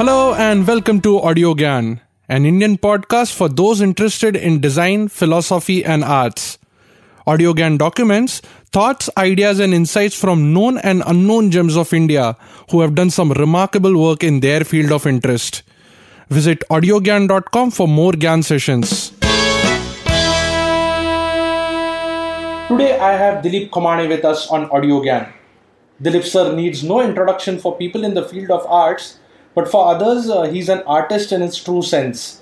Hello and welcome to Audio Gyan, an Indian podcast for those interested in design, philosophy, and arts. Audio Gyan documents thoughts, ideas, and insights from known and unknown gems of India who have done some remarkable work in their field of interest. Visit audiogyan.com for more Gyan sessions. Today I have Dilip Khomane with us on Audio Gyan. Dilip sir needs no introduction for people in the field of arts, but for others, uh, he's an artist in its true sense.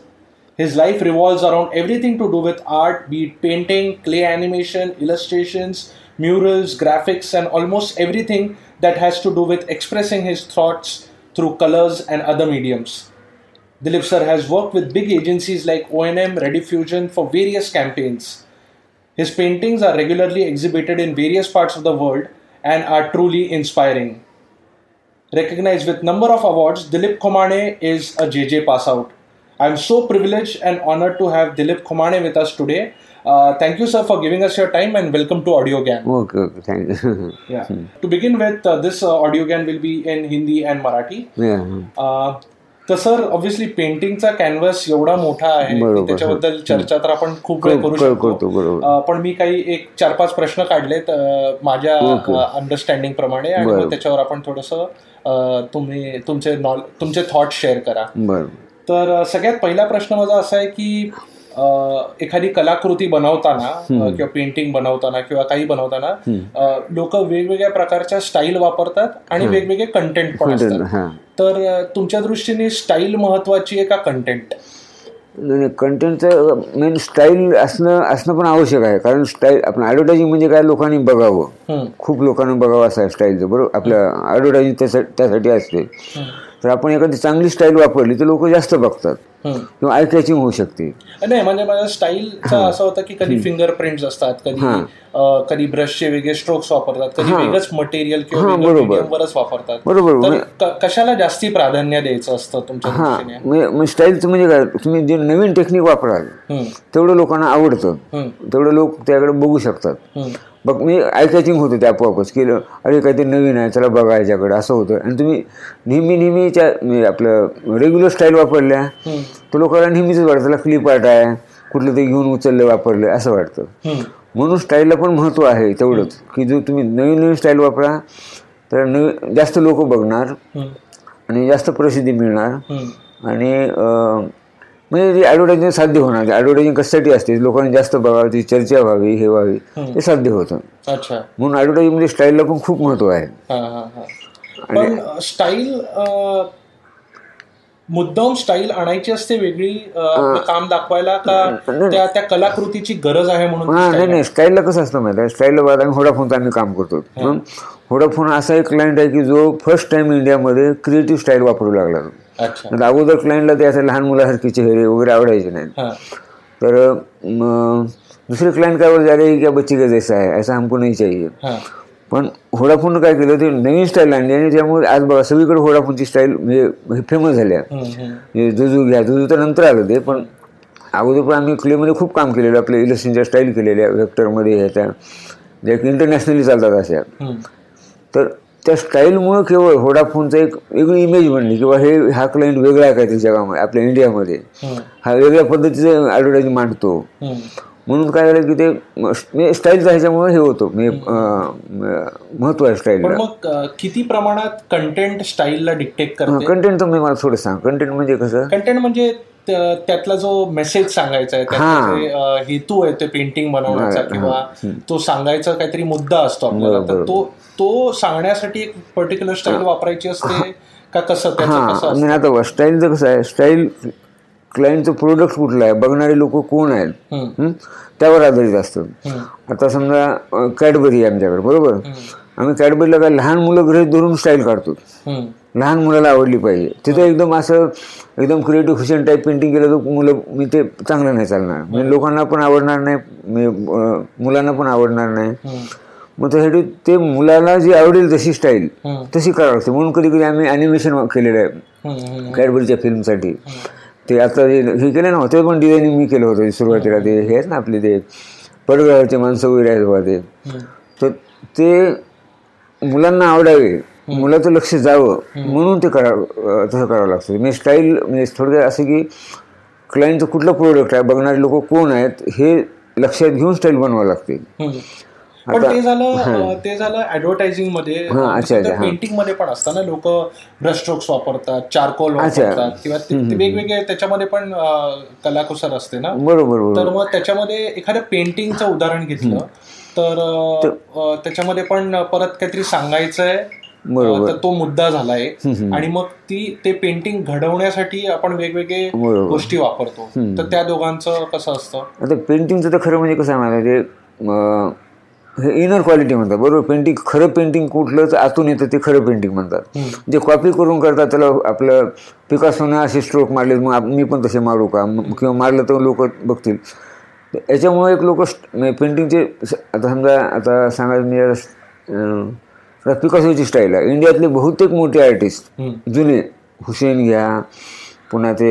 His life revolves around everything to do with art, be it painting, clay animation, illustrations, murals, graphics, and almost everything that has to do with expressing his thoughts through colors and other mediums. Dilip sir has worked with big agencies like O&M, Rediffusion for various campaigns. His paintings are regularly exhibited in various parts of the world and are truly inspiring. Recognized with number of awards, Dilip Khomane is a JJ pass out. I'm so privileged and honored to have Dilip Khomane with us today. Uh, thank you, sir, for giving us your time and welcome to Audio Gyan. Okay, okay, thank you. yeah. To begin with, uh, this uh, Audio Gyan will be in Hindi and Marathi. Yeah. Uh, तर sir obviously पेंटिंगचा canvas एवढा मोठा आहे. त्याच्याबद्दल चर्चा तर आपण खूप वेळ करू शकतो पण मी काही एक चार पाच प्रश्न काढलेत माझ्या. अंडरस्टँडिंग प्रमाणे आणि त्याच्यावर आपण थोडस तुम्ही तुमचे नॉल तुमचे थॉट शेअर करा. तर सगळ्यात पहिला प्रश्न माझा असा आहे की एखादी कलाकृती बनवताना किंवा पेंटिंग बनवताना किंवा काही बनवताना लोक वेगवेगळ्या प्रकारच्या स्टाईल वापरतात आणि वेगवेगळे कंटेंट पण असतात. तर तुमच्या दृष्टीने स्टाईल महत्वाची आहे का कंटेंट नाही कंटेंटचं मेन स्टाईल असणं असणं पण आवश्यक आहे. कारण स्टाईल आपण ॲडव्हर्टायझिंग म्हणजे काय? लोकांनी बघावं. खूप लोकांना बघावं असं स्टाईलचं बरोबर? आपलं ॲडव्हर्टायझिंग त्यासाठी त्यासाठी असते. तर आपण एखादी चांगली स्टाईल वापरली तर लोक जास्त बघतात. किंवा आय कॅचिंग होऊ शकते. नाही म्हणजे माझ्या स्टाईलचा असं होतं की कधी फिंगरप्रिंट्स असतात कधी कधी ब्रशचे वेगळे स्ट्रोक्स वापरतात कधी वेगळंच मटेरियल किंवा बरोबर. वापरतात. बरोबर क- कशाला जास्ती प्राधान्य द्यायचं असतं तुमच्या दृष्टीने? म्हणजे म्हणजे स्टाईलचं म्हणजे काय तुम्ही जे नवीन टेक्निक वापराल तेवढं लोकांना आवडतं. तेवढं लोक त्याकडे बघू शकतात. बघ मी कॅचिंग होतं ते आपोआपच की अरे काहीतरी नवीन आहे चला बघा याच्याकडे असं होतं. आणि तुम्ही नेहमी नेहमीच्या म्हणजे आपलं रेग्युलर स्टाईल वापरल्या. तर लोकांना नेहमीच वाटतं त्याला क्लिप आर्ट आहे. कुठलं ते घेऊन उचललं वापरलं असं वाटतं. म्हणून स्टाईलला पण महत्त्व आहे तेवढंच. की जो तुम्ही नवीन नवीन स्टाईल वापरा तर नवीन जास्त लोक बघणार आणि जास्त प्रसिद्धी मिळणार. आणि म्हणजे ॲडव्हर्टायझिंग साध्य होणार ॲडव्हर्टायझिंग कशासाठी असते? लोकांनी जास्त बघावं ती चर्चा व्हावी हे व्हावी ते साध्य होतं. म्हणून ॲडव्हर्टायझिंगमध्ये स्टाईलला पण खूप महत्त्व आहे. पण स्टाईल मुद्दाम स्टाईल आणायची असते वेगळी काम दाखवायला का त्या त्या कलाकृतीची गरज आहे म्हणून नाही नाही. स्टाईलला कसं असतं माहिती आहे? स्टाईलला बघा आम्ही होडाफोनचं आम्ही काम करतो? होडाफोन असा एक क्लायंट आहे की जो फर्स्ट टाइम इंडियामध्ये क्रिएटिव्ह स्टाईल वापरू लागला. अच्छा. आता अगोदर क्लायंटला ते असं लहान मुलासारखे चेहरे वगैरे आवडायचे नाहीत. हा. तर दुसरे क्लायंट काय बोलते अरे क्या बच्ची का जैसा है? ऐसा हमको नहीं चाहिए. पण होडाफोननं काय केलं ते नवीन स्टाईल आणली आणि त्यामुळे आज बघा सगळीकडे होडाफोनची स्टाईल म्हणजे फेमस झाल्या. म्हणजे जुजू घ्या जुजू तर नंतर आलं ते पण अगोदर पण आम्ही क्लेमध्ये खूप काम केलेलं आपल्या इलेक्शनच्या स्टाईल केलेल्या व्हेक्टरमध्ये ह्याच्या ज्या इंटरनॅशनली चालतात अशा. तर त्या स्टाईलमुळं केवळ होडाफोनचा एक वेगळी इमेज बनली किंवा हे हा क्लायंट वेगळा आहे काहीतरी जगामध्ये आपल्या इंडियामध्ये. हा. वेगळ्या पद्धतीचं ॲडव्हर्टायझिंग मांडतो. म्हणून काय झालं की ते स्टाईलचं ह्याच्यामुळे हे होतं. म्हणजे महत्त्व आहे पण स्टाईलला मग किती प्रमाणात कंटेंट स्टाईलला डिक्टेट करते? कंटेंट तर मी मला थोडं सांग. कंटेंट म्हणजे कसं? कंटेंट म्हणजे त्या- त्यातला जो मेसेज सांगायचा आहे हा. हेतू आहे ते पेंटिंग बनवण्याचा किंवा तो सांगायचा काहीतरी मुद्दा असतो आपल्याला तर तो तो सांगण्यासाठी एक पर्टिक्युलर स्टाईल वापरायची असते का कसं? त्याचं कसं नाही आता स्टाईलचं कसं आहे स्टाईल क्लायंटचं प्रोडक्ट कुठलं आहे बघणारे लोक कोण आहेत? त्यावर आधारित असतं. आता समजा कॅडबरी आहे आमच्याकडे बरोबर? आम्ही कॅडबरीला काय लहान मुलं गृहित धरून स्टाईल काढतो. लहान मुलाला आवडली पाहिजे. तिथं एकदम असं एकदम क्रिएटिव्ह फॅशन टाईप पेंटिंग केलं तर मुलं मी ते चांगलं नाही चालणार. म्हणजे लोकांना पण आवडणार नाही मी मुलांना पण आवडणार नाही. मग त्यासाठी ते मुलाला जी आवडेल तशी स्टाईल. तशी करावं लागते. म्हणून कधी कधी आम्ही ॲनिमेशन केलेलं आहे. कॅडबरीच्या फिल्मसाठी ते आता जे हे केलं ना ते पण डिझायनिंग मी केलं होतं. सुरुवातीला ते हे आहेत ना आपले ते पडगावचे माणसं वगैरे आहेत बघा ते. तर ते मुलांना आवडावे. मुलाचं लक्ष जावं म्हणून ते करावं तसं करावं लागतं. म्हणजे स्टाईल म्हणजे थोडक्यात असं की क्लायंटचं कुठलं प्रोडक्ट आहे बघणारे लोक कोण आहेत हे लक्षात घेऊन स्टाईल बनवावं लागते. पण ते झालं ते झालं ऍडव्हर्टायझिंगमध्ये. पेंटिंगमध्ये पण असतं ना लोक ब्रश स्ट्रोक्स वापरतात चारकोल. वापरतात किंवा वेगवेगळे त्याच्यामध्ये पण कलाकुसर असते ना? बरोबर तर मग त्याच्यामध्ये एखाद्या पेंटिंगचं उदाहरण घेतलं तर त्याच्यामध्ये पण परत काहीतरी सांगायचंय तर तो मुद्दा झालाय. आणि मग ती ते पेंटिंग घडवण्यासाठी आपण वेगवेगळे. गोष्टी वापरतो. तर त्या दोघांचं कसं असतं? आता पेंटिंगचं तर खरं म्हणजे कसं आहे माहिती हे इनर क्वालिटी म्हणतात. बरोबर पेंटिंग खरं पेंटिंग कुठलंच आतून येतं ते खरं पेंटिंग म्हणतात. जे कॉपी करून करतात त्याला आपलं पिकासोनं असे स्ट्रोक मारले मग मी पण तसे मारू का? किंवा मारलं तर लोक बघतील. याच्यामुळे एक लोक पेंटिंगचे आता समजा आता सांगायचं मी पिकासोची स्टाईल आहे. इंडियातले बहुतेक मोठे आर्टिस्ट. जुने. हुसेन घ्या पुन्हा ते.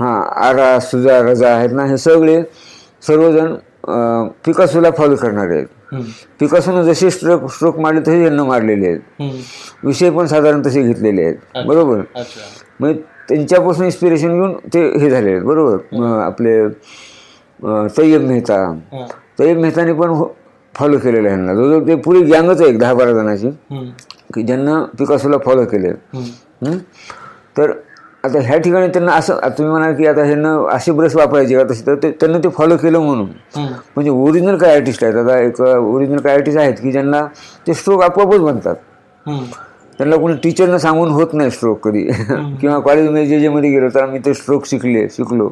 हां आरा सुजा रजा आहेत ना हे सगळे सर्वजण पिकासोला फॉलो करणारे आहेत. पिकासोनं जसे स्ट्रोक स्ट्रोक मारले तसे यांना मारलेले आहेत. विषय पण साधारण तसे घेतलेले आहेत. बरोबर? म्हणजे त्यांच्यापासून इन्स्पिरेशन घेऊन ते हे झाले आहेत. बरोबर? आपले तय्यब मेहता. हा. तय्यब मेहताने पण फॉलो केलेलं आहे यांना जवळजवळ ते पुरी गँगच आहे एक दहा बारा जणांची. की ज्यांना पिकासोला फॉलो केले? तर आता ह्या ठिकाणी त्यांना असं तुम्ही म्हणाल की आता ह्यांना असे ब्रश वापरायचे का तसे तर ते त्यांना ते फॉलो केलं म्हणून. म्हणजे ओरिजिनल काय आर्टिस्ट आहेत? आता एक ओरिजिनल काय आर्टिस्ट आहेत की ज्यांना ते स्ट्रोक आपोआपच बनतात. त्यांना कोणी टीचरनं सांगून होत नाही स्ट्रोक कधी. किंवा कॉलेजमध्ये जे जेमध्ये गेलो तर आम्ही ते स्ट्रोक शिकले शिकलो.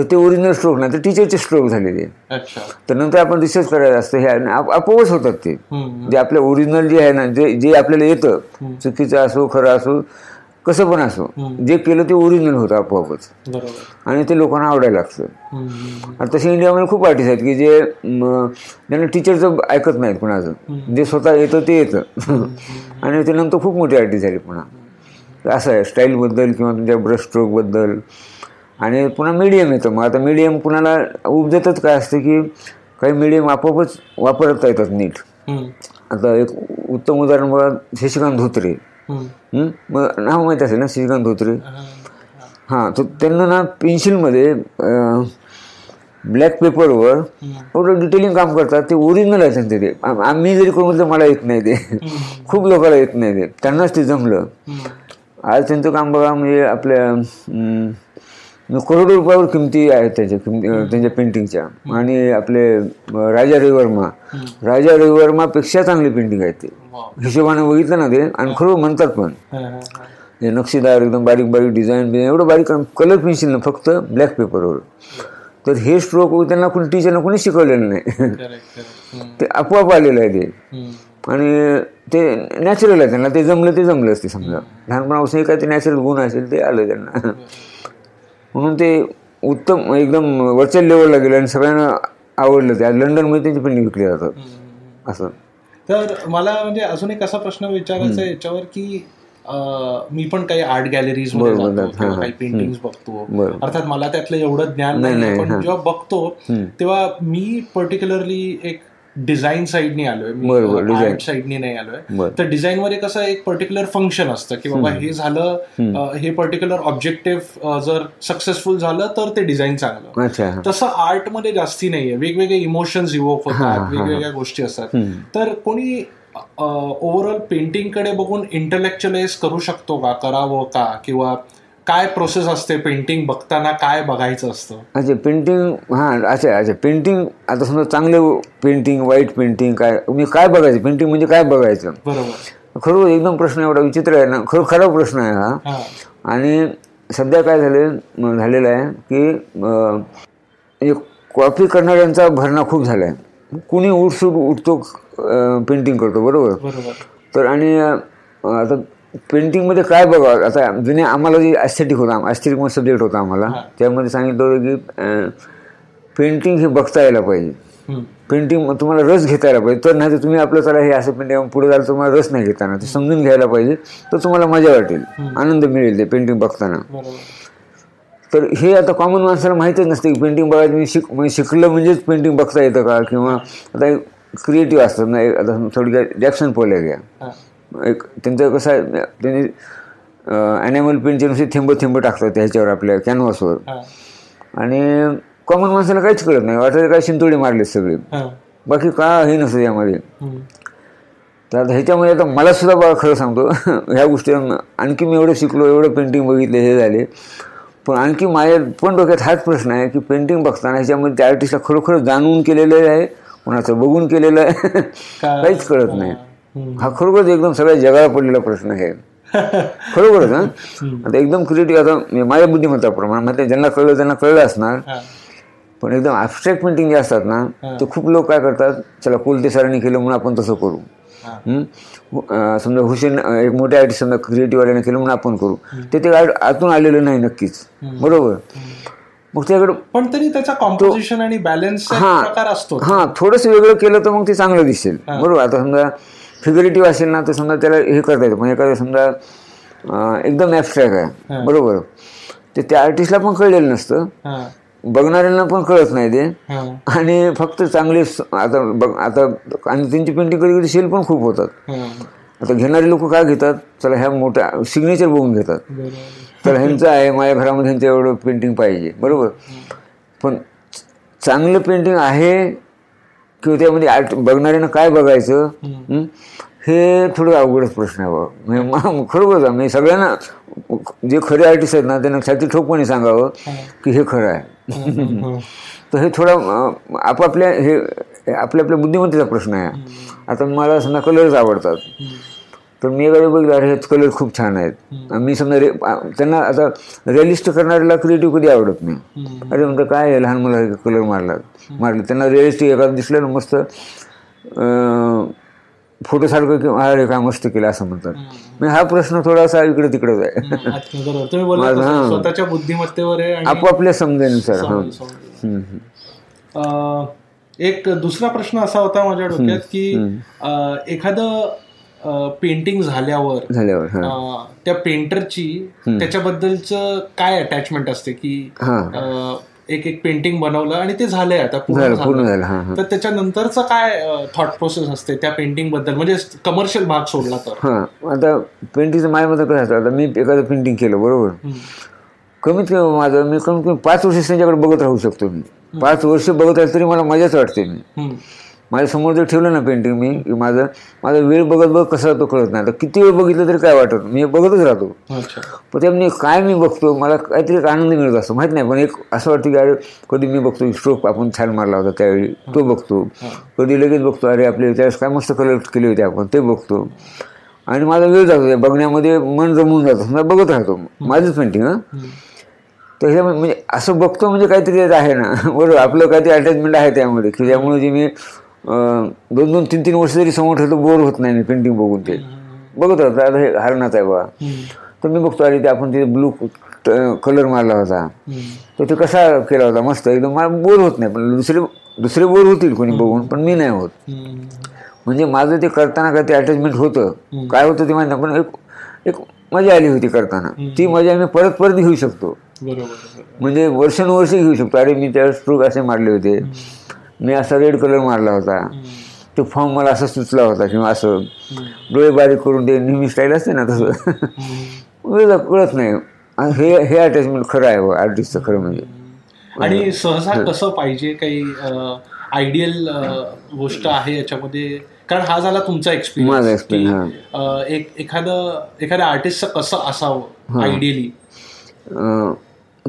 तर ते ओरिजिनल स्ट्रोक नाही तर टीचरचे स्ट्रोक झालेले तर नंतर आपण रिसर्च करायचं असतं हे आपोआपच होतात ते. जे आपलं ओरिजिनल जे आहे ना जे जे आपल्याला येतं चुकीचं असो खरं असो कसं पण असो जे केलं ते ओरिजिनल होतं आपोआपच आणि ते लोकांना आवडायला लागतं. आणि तसे इंडियामध्ये खूप आर्टिस्ट आहेत की जे ज्यांना टीचरचं ऐकत नाहीत कुणाचं. जे स्वतः येतं ते येतं. आणि ते नंतर खूप मोठे आर्टिस्ट झाले पुन्हा. असं आहे स्टाईलबद्दल किंवा तुमच्या ब्रश स्ट्रोकबद्दल आणि पुन्हा मीडियम येतं. मग आता मीडियम कुणाला उपजतच काय असतं की काही मीडियम आपोआपच वापरता येतात नीट. आता एक उत्तम उदाहरण बघा शशिकांत धोत्रे? मग नाव माहीत असेल ना शशिकांत धोत्रे? हा. तर त्यांना ना पेन्सिलमध्ये ब्लॅक पेपरवर एवढं डिटेलिंग काम करतात ते ओरिजिनल आहे त्यांचे ते आम- आम्ही जरी करून म्हटलं मला येत नाही ते. खूप लोकांना येत नाही ते. त्यांनाच ते जमलं. आज त्यांचं काम बघा म्हणजे आपल्या करोडो रुपयावर किमती आहेत त्याच्या किमती त्यांच्या पेंटिंगच्या आणि आपले राजा रविवर्मा. राजा रविवर्मापेक्षा चांगली पेंटिंग आहेत ते. हिशोबाने बघितलं ना ते आणि खरं म्हणतात पण. हा, नक्षीदार एकदम बारीक बारीक डिझाईन बिझाईन एवढं बारीक कलर पेन्सिल फक्त ब्लॅक पेपरवर तर हे स्ट्रोक त्यांना कोणी टीचरना कोणी शिकवलेलं नाही. ते आपोआप आलेलं आहे ते. आणि ते नॅचरल आहे त्यांना ते जमलं ते जमलंच ते समजा. लहानपणापासून काय ते नॅचरल गुण असेल ते आलं त्यांना. म्हणून ते उत्तम एकदम वरच्या लेवलला गेलं आणि सगळ्यांना आवडलं ते. आज लंडनमध्ये त्यांची पेंटिंग विकली जातात असं. तर मला म्हणजे अजून एक असा प्रश्न विचारायचा आहे याच्यावर की मी पण काही आर्ट गॅलरीजमध्ये. काही पेंटिंग्स बघतो. अर्थात मला त्यातलं एवढं ज्ञान नाही, पण. जेव्हा बघतो तेव्हा मी पर्टिक्युलरली एक डिझाईन साईडने आलोय. आर्ट साईडने नाही आलोय. तर डिझाईन मध्ये कसं एक पर्टिक्युलर फंक्शन असतं की बाबा हे झालं हे पर्टिक्युलर ऑब्जेक्टिव्ह जर सक्सेसफुल झालं तर ते डिझाईन चांगलं. तसं आर्टमध्ये जास्ती नाहीये. वेगवेगळे इमोशन्स इवोक होतात वेगवेगळ्या गोष्टी असतात. तर कोणी ओव्हरऑल पेंटिंगकडे बघून इंटलेक्च्युअलाइज करू शकतो का करावं का? किंवा काय प्रोसेस असते पेंटिंग बघताना काय बघायचं असतं? अच्छा पेंटिंग हां अच्छा अच्छा. पेंटिंग आता समजा चांगलं पेंटिंग वाईट पेंटिंग काय मी काय बघायचं? पेंटिंग म्हणजे काय बघायचं? बरोबर. खरं एकदम प्रश्न एवढा विचित्र आहे ना. खरं खरा प्रश्न आहे हा. आणि सध्या काय झाले झालेलं आहे की म्हणजे कॉपी करणाऱ्यांचा भरणा खूप झाला आहे. कुणी उठसूट उठतो पेंटिंग करतो बरोबर? तर आणि आता पेंटिंगमध्ये काय बघावं आता जुने आम्हाला जे ॲस्थेटिक होता ॲस्थेटिक सब्जेक्ट होता आम्हाला त्यामध्ये सांगितलं होतं की पेंटिंग हे बघता यायला पाहिजे. पेंटिंग तुम्हाला रस घेता यायला पाहिजे. तर नाही तर तुम्ही आपलं चला हे असं पेंटिंग पुढे जायला तुम्हाला रस नाही घेताना ते समजून घ्यायला पाहिजे. तर तुम्हाला मजा वाटेल. आनंद मिळेल ते पेंटिंग बघताना. तर हे आता कॉमन माणसाला माहीतच नसते की पेंटिंग बघायचं मी शिक म्हणजे शिकलं म्हणजेच पेंटिंग बघता येतं का? किंवा आता क्रिएटिव्ह असतात ना आता थोडक्यात जॅक्सन पोल्या घ्या. एक त्यांचं कसं आहे त्यांनी ॲनिमल पेंटचे नुसते थेंब थेंब टाकतात ह्याच्यावर आपल्या कॅनव्हासवर आणि कॉमन माणसाला काहीच कळत नाही. वाटतं काय शिंतोडे मारले सगळे. बाकी का हे नसतं यामध्ये. तर आता ह्याच्यामध्ये आता मला सुद्धा बघा खरं सांगतो ह्या गोष्टी आणखी मी एवढं शिकलो एवढं पेंटिंग बघितले हे झाले. पण आणखी माझ्या पण डोक्यात हाच प्रश्न आहे की पेंटिंग बघताना ह्याच्यामध्ये त्या आर्टिस्टला खरोखर जाणून केलेलं आहे कोणाचं बघून केलेलं आहे. काहीच कळत नाही. हा खरोखरच एकदम सगळ्या जगाला पडलेला प्रश्न आहे. खरोखरच हा? आता एकदम क्रिएटिव्ह आता मी माझ्या बुद्धिमत्ताप्रमाणे म्हणजे ज्यांना कळलं त्यांना कळलं असणार. हा, पण एकदम ॲबस्ट्रॅक्ट पेंटिंग जे असतात ना ते खूप लोक काय करतात चला कोलते सरांनी केलं म्हणून आपण तसं करू. हा. हं? समजा हुसेन एक मोठे आर्टिस्ट समजा क्रिएटिव्ह वाल्याने केलं म्हणून आपण करू. ते ते आतून आलेलं नाही नक्कीच. बरोबर? मग त्याकडे पण तरी त्याचा कॉम्पोजिशन आणि बॅलन्स प्रकार असतो हां थोडंसं वेगळं केलं तर मग ते चांगलं दिसेल. बरोबर? आता समजा फिगरेटिव्ह असेल ना तर समजा त्याला हे करता येतं. म्हणजे एखादं समजा एकदम ॲबस्ट्रॅक्ट आहे. बरोबर. ते त्या आर्टिस्टला पण कळलेलं नसतं. बघणाऱ्यांना पण कळत नाही ते. आणि फक्त चांगले आता बघ आता आणि त्यांची पेंटिंग कधी कधी सेल पण खूप होतात. आता घेणारे लोक काय घेतात? चला ह्या मोठ्या सिग्नेचर बघून घेतात. तर ह्यांचं आहे माझ्या घरामध्ये ह्यांचं एवढं पेंटिंग पाहिजे. बरोबर. पण चांगलं पेंटिंग आहे किंवा त्यामध्ये आर्ट बघणाऱ्यानं काय बघायचं? हं? हे थोडं अवघडच प्रश्न आहे बाबा. मा- खरोखरच. म्हणजे सगळ्यांना जे खरे आर्टिस्ट आहेत ना त्यांना छाती ठोकपणे सांगावं की हे खरं आहे. हम्म. तर हे थोडा आपापल्या हे आपल्या आपल्या बुद्धिमत्तेचा प्रश्न आहे. आता मला समजा कलरच आवडतात. तर मी एखादे बघितलं अरे हे कलर खूप छान आहेत. मी समजा रे त्यांना आता रिअलिस्ट करणाऱ्याला क्रिएटिव्ह कधी आवडत नाही. अरे म्हणतं काय आहे लहान मुला कलर मारला मारले. त्यांना रिअलिस्टिक एखादं दिसलं ना मस्त फोटोसारखं किंवा अरे काय मस्त केलं असं म्हणतात. म्हणजे हा प्रश्न थोडासा इकडे तिकडेच आहे स्वतःच्या बुद्धिमत्तेवर आपापल्या समजेनुसार हां. अं, एक दुसरा प्रश्न असा होता माझ्या डोक्यात की एखादं पेंटिंग झाल्यावर झाल्यावर त्या पेंटरची त्याच्याबद्दलच काय अटॅचमेंट असते की एक एक पेंटिंग बनवलं आणि ते झालंय आता पूर्ण झालं तर त्याच्यानंतरचं काय थॉट प्रोसेस असते त्या पेंटिंगबद्दल? म्हणजे कमर्शियल भाग सोडला तर. आता पेंटिंगचं माझ्यामध्ये कसं असतं आता मी एखादं पेंटिंग केलं बरोबर. कमीत कमी माझं मी कमीत कमी पाच वर्ष त्यांच्याकडे बघत राहू शकतो मी. पाच वर्ष बघत राहिलं तरी मला मजाच वाटते मी. हम्म. माझ्यासमोर जर ठेवलं ना पेंटिंग मी की माझं माझा वेळ बघत बघत कसा तो कळत नाही. आता किती वेळ बघितलं तरी काय वाटत मी बघतच राहतो. पण त्यामध्ये काय मी बघतो मला काहीतरी एक आनंद मिळत असतो माहीत नाही. पण एक असं वाटतं की अरे कधी मी बघतो स्ट्रोक आपण छान मारला होता त्यावेळी तो बघतो. कधी लगेच बघतो अरे आपले त्यावेळेस काय मस्त कलर केले होते आपण ते बघतो. आणि माझा वेळ जातो बघण्यामध्ये मन रमून जातं. समजा बघत राहतो. माझंच पेंटिंग हां. तर ह्याच्यामध्ये म्हणजे असं बघतो म्हणजे काहीतरी आहे ना. बरोबर आपलं काहीतरी अटॅचमेंट आहे त्यामध्ये की त्यामुळे जे मी दोन दोन तीन तीन वर्ष जरी समोर ठेवतो बोर होत नाही मी पेंटिंग बघून ते. बघत राहतो. आता हे हरणाच आहे बा तर मी बघतो अरे ते आपण ते ब्लू कलर मारला होता. तर ते कसा केला होता? मस्त. एकदम मला बोर होत नाही. पण दुसरे दुसरे बोर होतील कोणी बघून पण मी नाही होत. म्हणजे माझं ते करताना काय ते अटॅचमेंट होतं. काय होतं ते माहिती पण एक एक मजा आली होती करताना. ती मजा मी परत परत घेऊ शकतो. म्हणजे वर्षानुवर्ष घेऊ शकतो. अरे मी त्या स्ट्रोक असे मारले होते. मी असा रेड कलर मारला होता. तो फॉर्म मला असा सुचला होता किंवा असं डोळे बारीक करून ते नेहमी स्टाईल असते ना तसं. कळत नाही. हे हे अटॅचमेंट खरं आहे आर्टिस्टचं खरं म्हणजे. आणि सहसा कसं पाहिजे काही आयडियल गोष्ट आहे याच्यामध्ये? कारण हा झाला तुमचा एक्सपिरियन्स माझा हा. एक एखादं एखाद्या आर्टिस्टचं कसं असावं आयडियली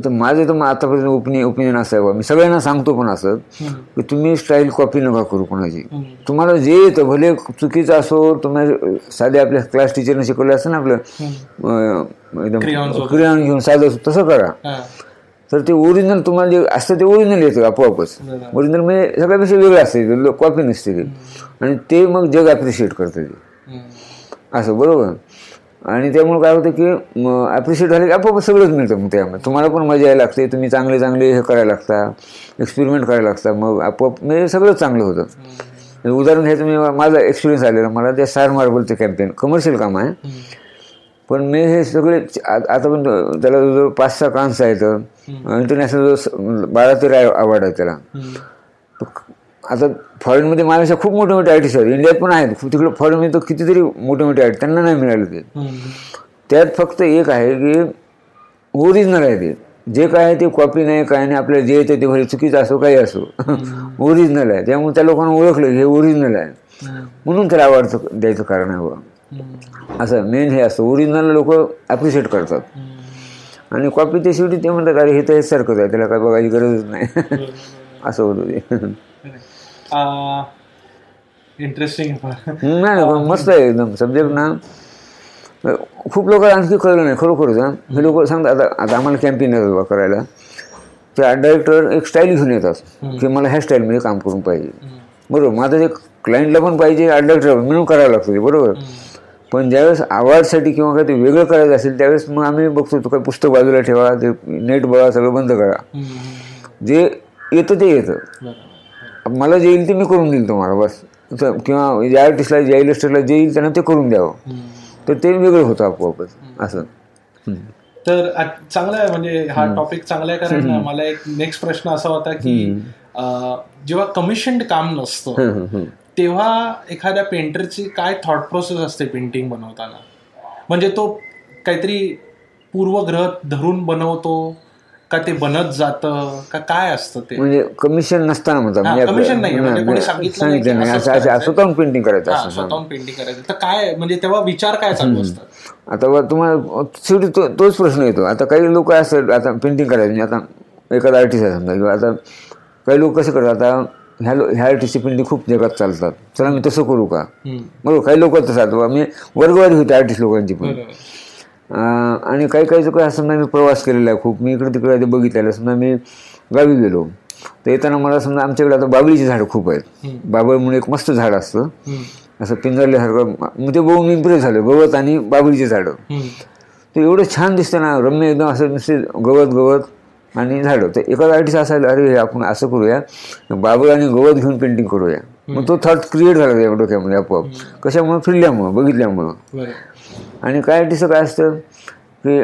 आता माझं तर मग आतापर्यंत ओपिनियन ओपिनियन असं आहे मी सगळ्यांना सांगतो पण असं की तुम्ही स्टाईल कॉपी नका करू कोणाची. तुम्हाला जे येतं भले चुकीचं असो तुम्ही साधे आपल्या क्लास टीचरने शिकवलं असतं ना आपलं एकदम. क्रियान घेऊन साधं असं तसं करा. तर ते ओरिजिनल तुम्हाला जे असतं ते ओरिजिनल येतं आपोआपच. ओरिजिनल म्हणजे सगळ्यापेक्षा वेगळं असते ते कॉपी नसते ते आणि ते मग जग ॲप्रिशिएट करतं ते. असं बरोबर? आणि त्यामुळे काय होतं की ॲप्रिशिएट झालं की आपोआप सगळंच मिळतं मग त्यामध्ये. तुम्हाला पण मजा यायला लागते तुम्ही चांगले चांगले हे करायला लागता एक्सपेरिमेंट करायला लागता मग आपोआप म्हणजे सगळं चांगलं होतं. उदाहरण घ्यायचं मी माझा एक्सपिरियन्स आलेला मला त्या सार मार्बलचं कॅम्पेन कमर्शियल काम आहे. पण मी हे सगळे आता पण त्याला जवळजवळ पाच सहा कान्स आहेत. इंटरनॅशनल बारा तेरा अवॉर्ड आहे त्याला. आता फॉरेनमध्ये माझ्या खूप मोठे मोठे आर्टिस्ट आहेत. इंडियात पण आहेत. खूप तिकडे फॉरेनमध्ये तर कितीतरी मोठे मोठे आहेत. त्यांना नाही मिळाले ते. त्यात फक्त एक आहे की ओरिजिनल आहे ते जे काय आहे ते कॉपी नाही काय नाही. आपल्याला जे येतं ते भले चुकीचं असो काही असो. ओरिजिनल आहे त्यामुळे त्या लोकांना ओळखलं हे ओरिजिनल आहे म्हणून त्याला आवडतं द्यायचं कारण आहे असं मेन हे असतं. ओरिजिनल लोक ॲप्रिशिएट करतात. आणि कॉपी ते शेवटी ते म्हणतात अरे हे तर हे सारखंच आहे. त्याला काय बघायची गरजच नाही. असं होतं ते. इंटरेस्टिंग नाही पण मस्त आहे एकदम. सब्जेक्ट ना खूप लोक आणखी कळलं नाही खरोखरच हं. हे लोक सांगतात आता आता आम्हाला कॅम्पेन येतात बा करायला. ते आर्ट डायरेक्टर एक स्टाईल घेऊन येतात की मला ह्या स्टाईलमध्ये काम करून पाहिजे. बरोबर माझं ते क्लायंटला पण पाहिजे आर्ट डायरेक्टर मिळून करावं लागतं ते बरोबर. पण ज्यावेळेस आवाजसाठी किंवा काही ते वेगळं करायचं असेल त्यावेळेस मग आम्ही बघतो तो काही पुस्तक बाजूला ठेवा ते नेट बघा सगळं बंद करा. जे येतं ते येतं. मला जे येईल ते मी करून देईल तुम्हाला बस. किंवा ज्या आर्टिस्टला ज्या इलस्टरला जे येईल त्यांना ते करून द्यावं. तर ते वेगळं होतं आपोआपच असं. तर चांगला आहे म्हणजे हा टॉपिक चांगला आहे कारण मला एक नेक्स्ट प्रश्न असा होता की जेव्हा कमिशन्ड काम नसतं. तेव्हा एखाद्या पेंटरची काय थॉट प्रोसेस असते पेंटिंग बनवताना? म्हणजे तो काहीतरी पूर्वग्रह धरून बनवतो का ते बनत जातं? का काय असतं ते? म्हणजे कमिशन नसताना म्हणतात. हा, म्हणजे नाहीये, म्हणजे कोणी नाही, सांगितलं नाही नाही. स्वतःहून पेंटिंग करायचं असं. स्वतःहून पेंटिंग करायचं. तर काय म्हणजे तेव्हा विचार काय चालू असतात? आता तुम्हाला शेवटी तो तोच प्रश्न येतो. आता काही लोक असं आता पेंटिंग करायचं म्हणजे आता एखादा आर्टिस्ट आहे समजा किंवा आता काही लोक कसं करतात आता ह्या लो ह्या आर्टिस्टची पेंटिंग खूप जगात चालतात. चला मी तसं करू का. बरोबर काही लोक तसं आता मी वर्गवारी होते आर्टिस्ट लोकांची पण. आणि काही काही काही असं समजा मी प्रवास केलेला आहे खूप. मी इकडे तिकडे आधी बघितलेलं. समजा मी गावी गेलो तर येताना मला समजा आमच्याकडे आता बाबळीची झाडं खूप आहेत. बाबळ म्हणून एक मस्त झाड असतं. असं पिंजरल्यासारखं मग ते बघून मी इम्प्रेस झालं गवत आणि बाबळीची झाडं. ते एवढं छान दिसतं ना रम्य एकदम असं नुसते गवत गवत आणि झाडं. तर एखादा आर्टिस्ट असायला अरे आपण असं करूया बाबळ आणि गवत घेऊन पेंटिंग करूया. मग तो थॉट क्रिएट झाला त्या डोक्यामध्ये आपोआप. कशामुळं? फिरल्यामुळं बघितल्यामुळं. आणि काय आर्टिस्ट काय असतं? की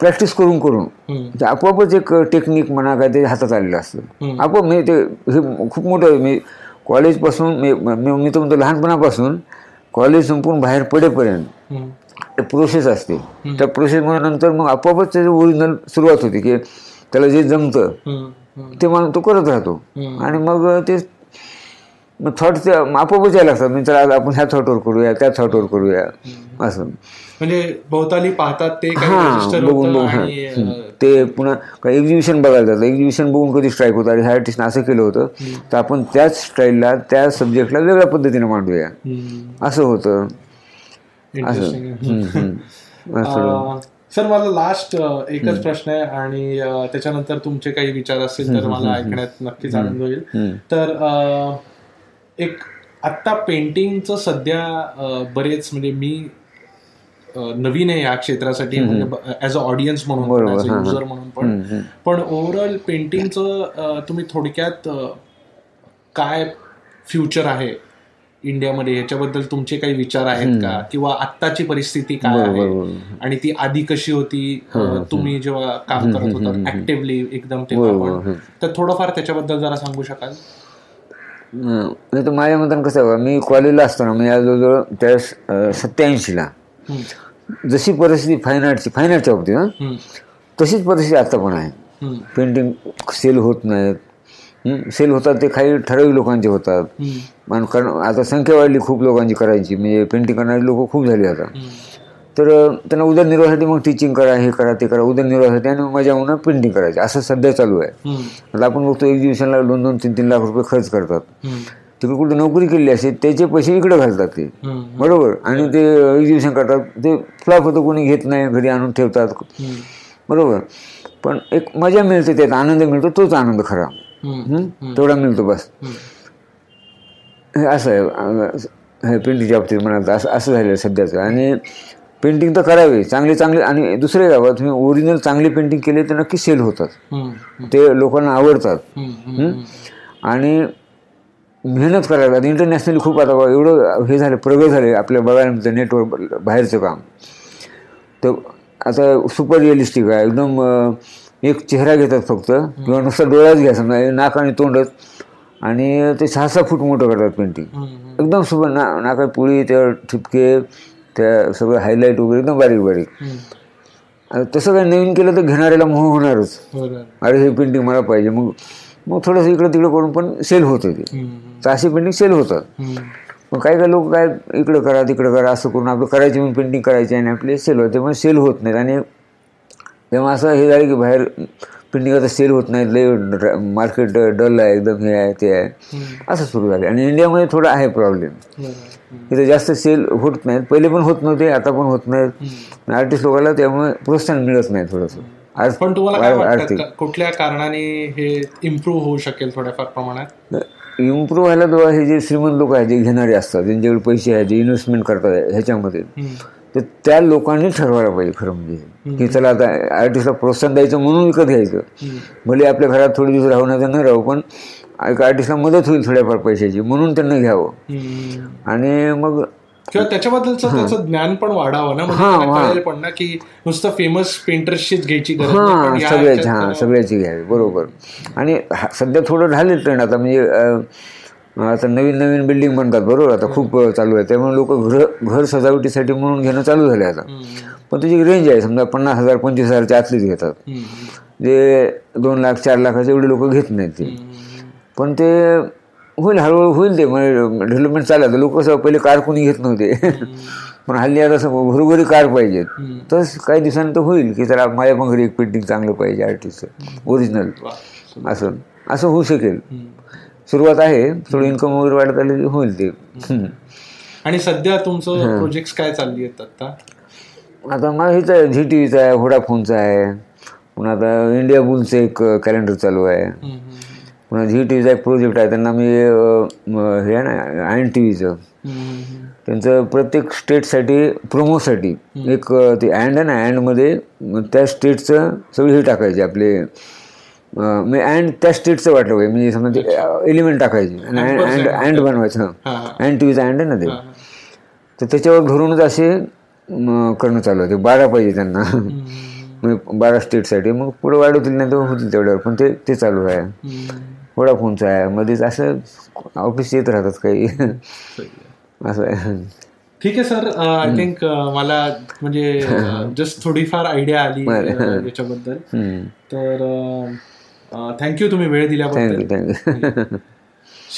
प्रॅक्टिस करून करून आपोआपच एक टेक्निक म्हणा काय ते हातात आलेलं असतं आपोआप मी ते हे खूप मोठं आहे. मी कॉलेजपासून मी मी तर म्हणतो लहानपणापासून कॉलेज संपून बाहेर पडेपर्यंत. प्रोसेस असते त्या प्रोसेसमुळे नंतर मग आपोआपच त्याची ओरिजिनल सुरुवात होते की त्याला जे जमतं. ते माणूस तो करत राहतो. आणि मग ते मग थॉट आपोआपच यायला लागतात. म्हणजे आज आपण ह्या थॉटवर करूया त्या थॉटवर करूया. असं. म्हणजे भोवताली पाहतात ते हा बघून बघून. ते पुन्हा काही एक्झिबिशन बघायला जातं एक्झिबिशन बघून कधी स्ट्राईक होतं? आणि ह्या आर्टिस्टनं असं केलं होतं. तर आपण त्याच स्टाईलला त्या सब्जेक्टला वेगळ्या पद्धतीने मांडूया. असं होतं. असं. सर मला लास्ट एकच प्रश्न आहे आणि त्याच्यानंतर तुमचे काही विचार असतील तर मला ऐकण्यात नक्कीच आनंद होईल. तर एक आत्ता पेंटिंगचं सध्या बरेच म्हणजे मी नवीन आहे या क्षेत्रासाठी म्हणजे ॲज अ ऑडियन्स म्हणून पण ॲज अ युजर म्हणून पण. पण ओव्हरऑल पेंटिंगचं तुम्ही थोडक्यात काय फ्युचर आहे इंडियामध्ये? ह्याच्याबद्दल तुमचे काही विचार आहेत का? किंवा आत्ताची परिस्थिती काय आहे? आणि ती आधी कशी होती? तुम्ही जेव्हा काम करत होता ऍक्टिव्हली एकदम तेव्हा पण. तर थोडंफार त्याच्याबद्दल जरा सांगू शकाल. नाही तर माझ्या मतानं कसं मी कॉलेजला असताना मी जवळजवळ त्या सत्याऐंशीला. जशी परिस्थिती फाईन आर्टची फाईन आर्टच्या बाबतीत हं, हम्म, तशीच परिस्थिती आता पण आहे. पेंटिंग सेल होत नाहीत. सेल होतात ते काही ठराविक लोकांचे होतात. आणि कारण आता संख्या वाढली खूप लोकांची करायची म्हणजे पेंटिंग करणारे लोक खूप झाले आता. तर त्यांना उदरनिर्वाहासाठी मग टीचिंग करा हे करा ते करा उदरनिर्वाहासाठी आणि मजा म्हणून पेंटिंग करायची. असं सध्या चालू आहे. आता आपण बघतो एक्झिबिशनला दोन दोन तीन तीन लाख रुपये खर्च करतात. तिकडे कुठे नोकरी केली असेल त्याचे पैसे इकडे घालतात ते. बरोबर? आणि ते एक्झिबिशन करतात ते फ्लॉप होतं कोणी घेत नाही घरी आणून ठेवतात. बरोबर? पण एक मजा मिळते त्यात आनंद मिळतो तोच आनंद खरा. हं? तेवढा मिळतो बस. हे असं आहे हे पेंटिंगच्या बाबतीत म्हणाल तर असं असं झालेलं आहे सध्याचं. आणि पेंटिंग तर करावी चांगले चांगले आणि दुसरे गावात तुम्ही ओरिजिनल चांगले पेंटिंग केले तर नक्की सेल होतात. ते लोकांना आवडतात. आणि मेहनत करायला लागतात इंटरनॅशनली खूप आता एवढं हे झालं प्रगत झाले आपल्या बघायला मिळतं नेटवर्क बाहेरचं काम. तर आता सुपर रिअलिस्टिक आहे. एकदम एक चेहरा घेतात फक्त. किंवा नुसता डोळ्याच घ्या समजा नाक आणि तोंडच. आणि ते सहा सहा फूट मोठं करतात पेंटिंग. एकदम सुबर ना नाकात पुळी त्या ठिपके त्या सगळं हायलाईट वगैरे एकदम बारीक बारीक. आता तसं काही नवीन केलं तर घेणाऱ्याला मोह होणारच. बरोबर अरे हे पेंटिंग मला पाहिजे. मग मग थोडंसं इकडं तिकडं करून पण सेल होतं ते हम्म, तर अशी पेंटिंग सेल होतात. मग काही काही लोक काय इकडं करा तिकडं करा असं करून आपलं करायची म्हणून पेंटिंग करायची आणि आपले सेल होते पण सेल होत नाहीत. आणि तेव्हा असं हे झालं की बाहेर पेंटिंग आता सेल होत नाहीत. लय मार्केट डल आहे एकदम हे आहे ते आहे. असं सुरू झालं. आणि इंडियामध्ये थोडा आहे प्रॉब्लेम. इथं जास्त सेल होत नाहीत. पहिले पण होत नव्हते आता पण होत नाहीत. आर्टिस्ट लोकांना त्यामुळे प्रोत्साहन मिळत नाही थोडंसं. आज पण तुम्हाला कुठल्या कारणाने हे इम्प्रूव्ह होऊ शकेल थोड्याफार प्रमाणात? इम्प्रूव्ह व्हायला तेव्हा हे जे श्रीमंत लोक आहेत जे घेणारे असतात ज्यांच्याकडे पैसे आहेत जे इन्व्हेस्टमेंट करतात ह्याच्यामध्ये. तर त्या लोकांनी ठरवायला पाहिजे खरं म्हणजे. की चला आता आर्टिस्टला प्रोत्साहन द्यायचं म्हणून विकत घ्यायचं. भले आपल्या घरात थोडे दिवस राहू नाही तर न राहू पण एक आर्टिस्टला मदत होईल थोड्याफार पैशाची म्हणून त्यांना घ्यावं. आणि मग किंवा त्याच्याबद्दलचं त्याचं ज्ञान पण वाढावं ना म्हणजे पण ना की नुसतं फेमस पेंटर्सचीच घ्यायची हां सगळ्याची हां सगळ्याची घ्यावी बरोबर आणि सध्या थोडं झाले ट्रेंड आता म्हणजे आता नवीन नवीन बिल्डिंग बनतात बरोबर आता खूप चालू आहे त्यामुळे लोक घर घर सजावटीसाठी म्हणून घेणं चालू झाले आता. पण त्याची रेंज आहे समजा पन्नास हजार पंचवीस हजारच्या आतलीच घेतात. जे दोन लाख चार लाखाचे एवढे लोक घेत नाहीत ते. पण ते होईल हळूहळू होईल ते. म्हणजे डेव्हलपमेंट चालत लोक कसं पहिले कार कोणी घेत नव्हते. पण हल्ली आता असं घरोघरी कार पाहिजेत. तस काही दिवसांनी तर होईल की त्याला माझ्या पण घरी एक पेंटिंग चांगलं पाहिजे आर्टिस्टचं ओरिजिनल. असं असं होऊ शकेल. सुरुवात आहे थोडं इन्कम वगैरे वाढत आलं की होईल ते. आणि सध्या तुमचं प्रोजेक्ट काय चालली आहेत आता? आता मला हेच आहे झी टी व्हीचा आहे व्होडाफोनचा आहे. पुन्हा आता इंडिया बुलचं एक कॅलेंडर चालू आहे. पुन्हा झी टी व्हीचा एक प्रोजेक्ट आहे त्यांना मी हे आहे ना आयन टी व्हीचं. त्यांचं प्रत्येक स्टेटसाठी प्रोमोसाठी एक ते अँड आहे ना अँडमध्ये त्या स्टेटचं सगळी हे टाकायचे आपले मी अँड त्या स्टेटचं वाटलं पाहिजे. म्हणजे समजा ते एलिमेंट टाकायचे. आणि अँड अँड बनवायचं. हा. अँड टी व्हीचं अँड आहे ना ते. तर त्याच्यावर धरूनच असे करणं चालू आहे ते बारा पाहिजे त्यांना. म्हणजे बारा स्टेटसाठी मग पुढे वाढवतील नाही तर होतील तेवढ्यावर. पण ते ते चालू आहे. वोडाफोनचं आहे. मध्येच असं ऑफिस येत राहतात काही. असं आहे. ठीक आहे सर आय थिंक मला म्हणजे जस्ट थोडीफार आयडिया आली याच्याबद्दल. तर थँक्यू तुम्ही वेळ दिल्याबद्दल. Thank you thank you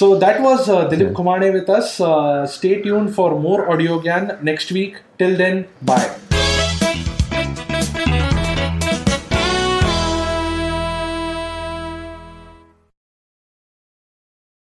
So that was uh, Dilip Kumane with us. Uh, stay tuned for more audio gyan next